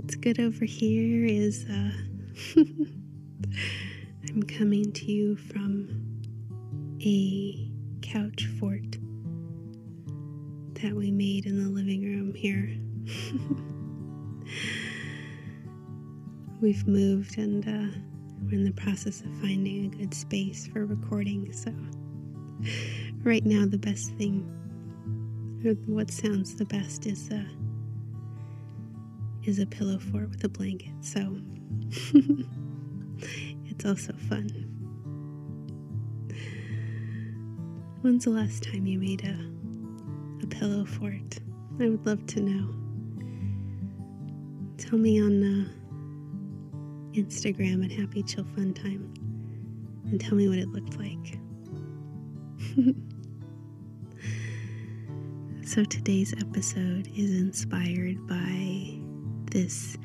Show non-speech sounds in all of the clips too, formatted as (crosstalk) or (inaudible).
What's good over here is uh, (laughs) I'm coming to you from a couch fort that we made in the living room here. (laughs) We've moved and uh, we're in the process of finding a good space for recording. So, (laughs) right now, the best thing, or what sounds the best, is uh, is a pillow fort with a blanket. So, (laughs) it's also fun. When's the last time you made a a pillow fort? I would love to know. Tell me on. Uh, Instagram at Happy Chill Fun Time and tell me what it looked like. (laughs) so today's episode is inspired by this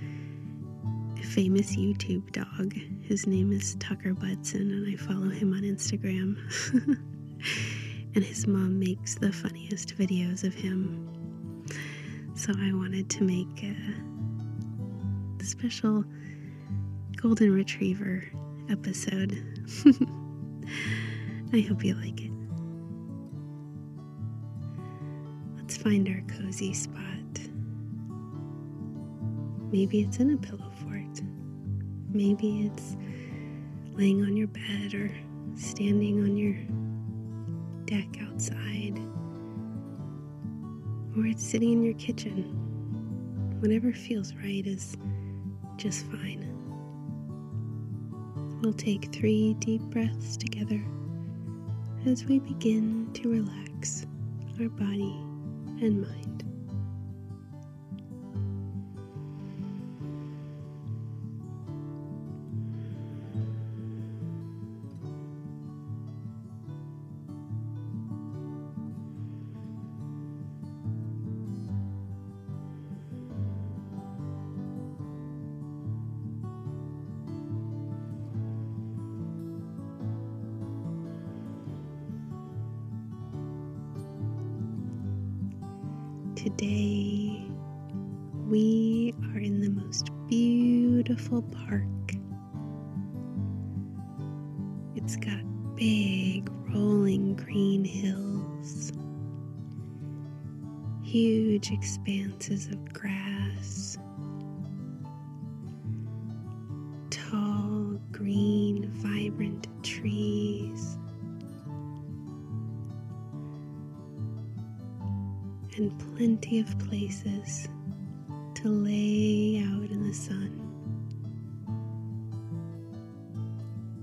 famous YouTube dog. His name is Tucker Budzyn, and I follow him on Instagram. (laughs) and his mom makes the funniest videos of him. So I wanted to make a special golden retriever episode. (laughs) I hope you like it. Let's find our cozy spot. Maybe it's in a pillow fort. Maybe it's laying on your bed or standing on your deck outside. Or it's sitting in your kitchen. Whatever feels right is just fine. We'll take three deep breaths together as we begin to relax our body and mind. Today, we are in the most beautiful park. It's got big rolling green hills, huge expanses of grass, tall, green, vibrant trees. And plenty of places to lay out in the sun.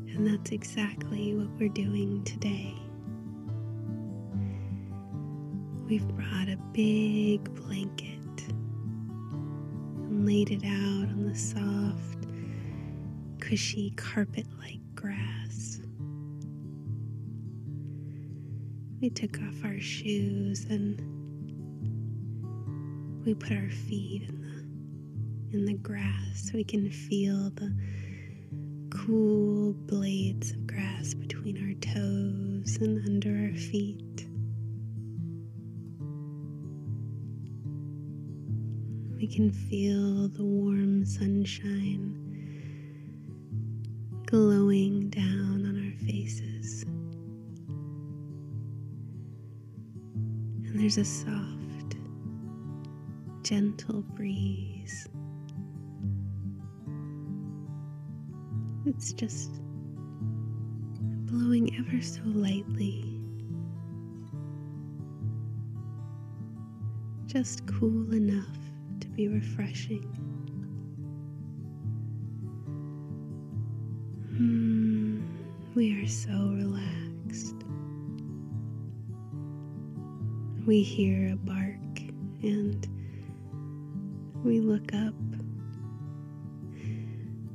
And that's exactly what we're doing today. We've brought a big blanket and laid it out on the soft, cushy carpet like grass. We took off our shoes and we put our feet in the in the grass, we can feel the cool blades of grass between our toes and under our feet. We can feel the warm sunshine glowing down on our faces. And there's a soft gentle breeze. It's just blowing ever so lightly. Just cool enough to be refreshing. Hmm, we are so relaxed. We hear a bark and we look up.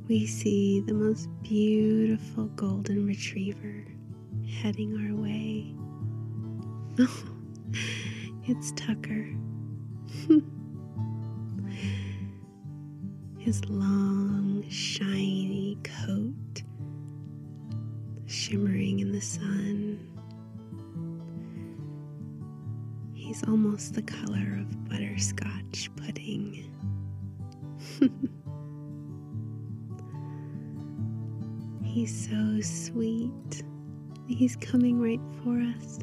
We see the most beautiful golden retriever heading our way. Oh, (laughs) it's Tucker. (laughs) His long, shiny coat shimmering in the sun. He's almost the color of butterscotch pudding. (laughs) He's so sweet. He's coming right for us.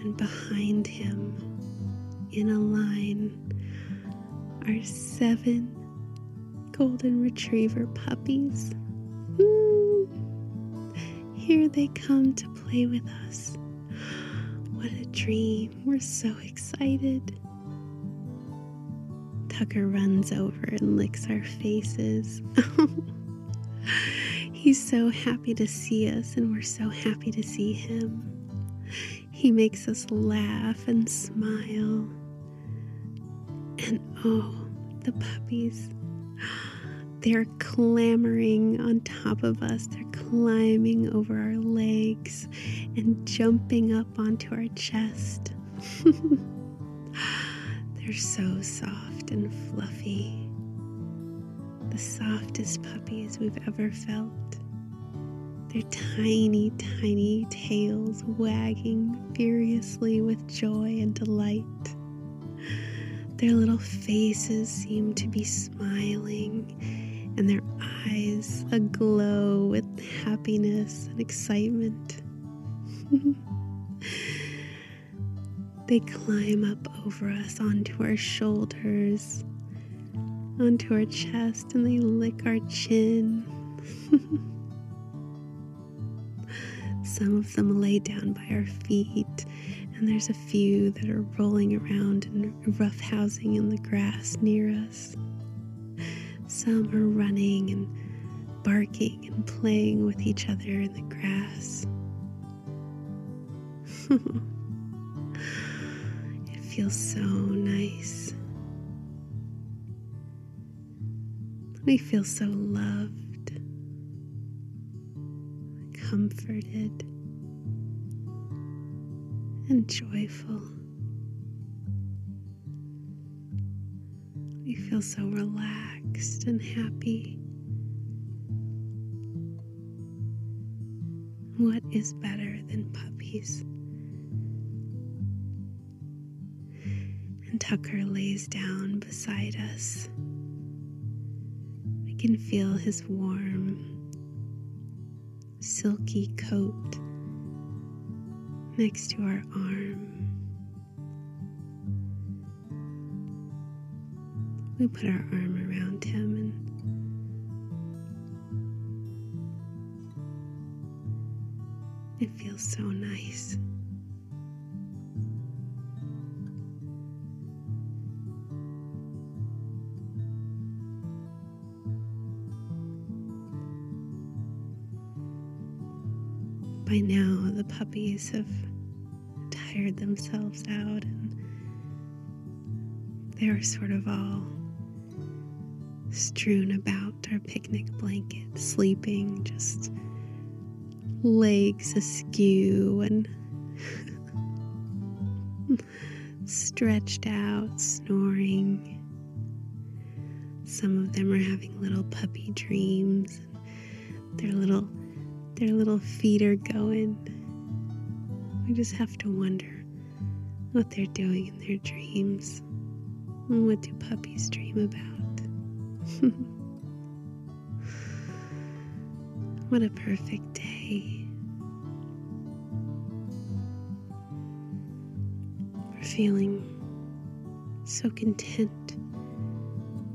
And behind him, in a line, are seven golden retriever puppies. Here they come to play with us. What a dream. We're so excited. Tucker runs over and licks our faces. (laughs) He's so happy to see us, and we're so happy to see him. He makes us laugh and smile. And oh, the puppies. They're clamoring on top of us. They're climbing over our legs and jumping up onto our chest. (laughs) They're so soft and fluffy. The softest puppies we've ever felt. Their tiny, tiny tails wagging furiously with joy and delight. Their little faces seem to be smiling, and their eyes aglow with happiness and excitement. (laughs) they climb up over us onto our shoulders, onto our chest, and they lick our chin. (laughs) Some of them lay down by our feet and there's a few that are rolling around and roughhousing in the grass near us. Some are running and barking and playing with each other in the grass. (laughs) it feels so nice. We feel so loved, comforted and joyful. We feel so relaxed and happy. What is better than puppies? And Tucker lays down beside us. We can feel his warm, silky coat next to our arm. We put our arm around him and it feels so nice. By now, the puppies have tired themselves out and they are sort of all strewn about our picnic blanket, sleeping, just legs askew and (laughs) stretched out, snoring. Some of them are having little puppy dreams. Their little their little feet are going. We just have to wonder what they're doing in their dreams. What do puppies dream about? (laughs) what a perfect day. We're feeling so content,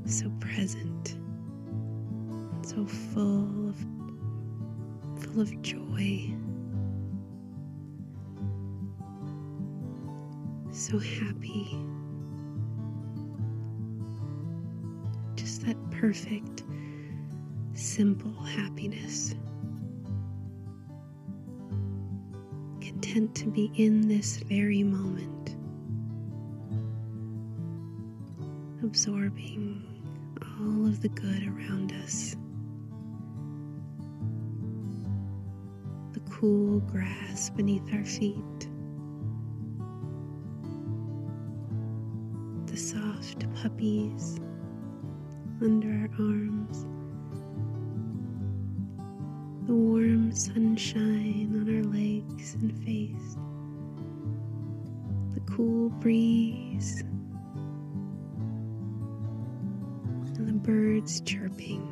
so present, so full of full of joy. So happy. Perfect, simple happiness. Content to be in this very moment, absorbing all of the good around us. The cool grass beneath our feet. The soft puppies under our arms, the warm sunshine on our legs and face, the cool breeze, and the birds chirping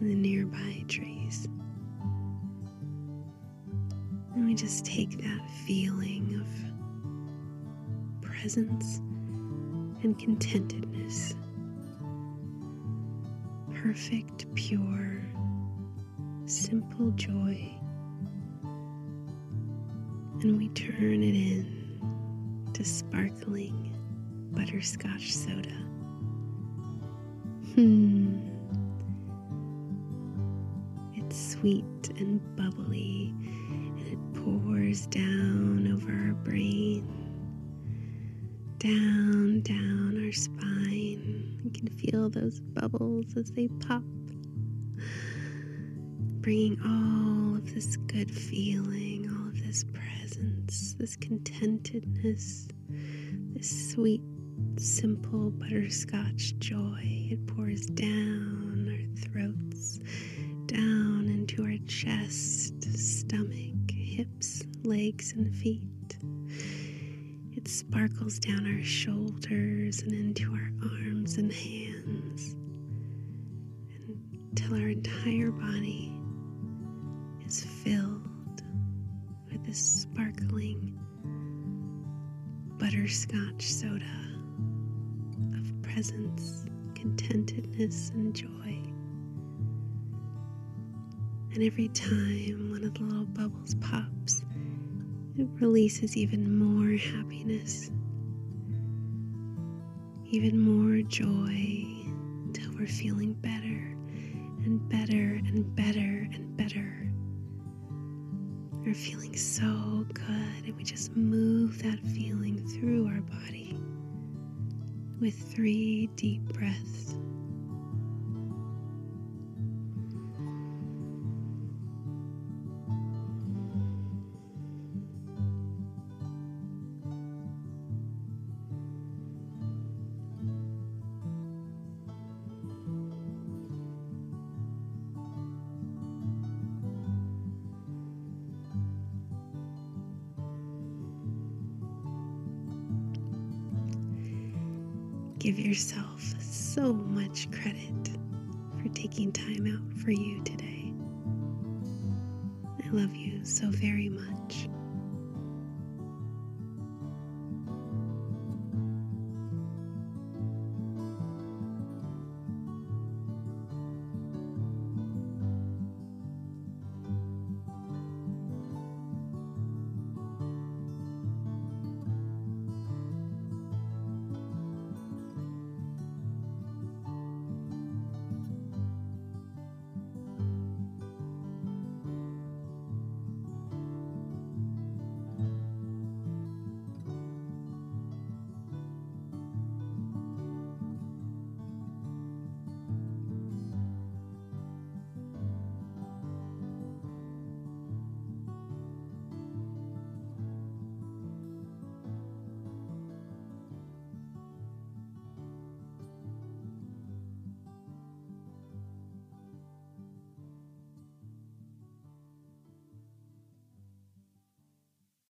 in the nearby trees. And we just take that feeling of presence and contentedness perfect, pure, simple joy. And we turn it in to sparkling butterscotch soda. Hmm. It's sweet and bubbly, and it pours down over our brain, down, down our spine you can feel those bubbles as they pop, bringing all of this good feeling, all of this presence, this contentedness, this sweet, simple butterscotch joy. It pours down our throats, down into our chest, stomach, hips, legs, and feet. It sparkles down our shoulders and into our arms and hands until our entire body is filled with this sparkling butterscotch soda of presence, contentedness, and joy. And every time one of the little bubbles pops, it releases even more happiness, even more joy until we're feeling better and better and better and better. We're feeling so good, and we just move that feeling through our body with three deep breaths. Give yourself so much credit for taking time out for you today. I love you so very much.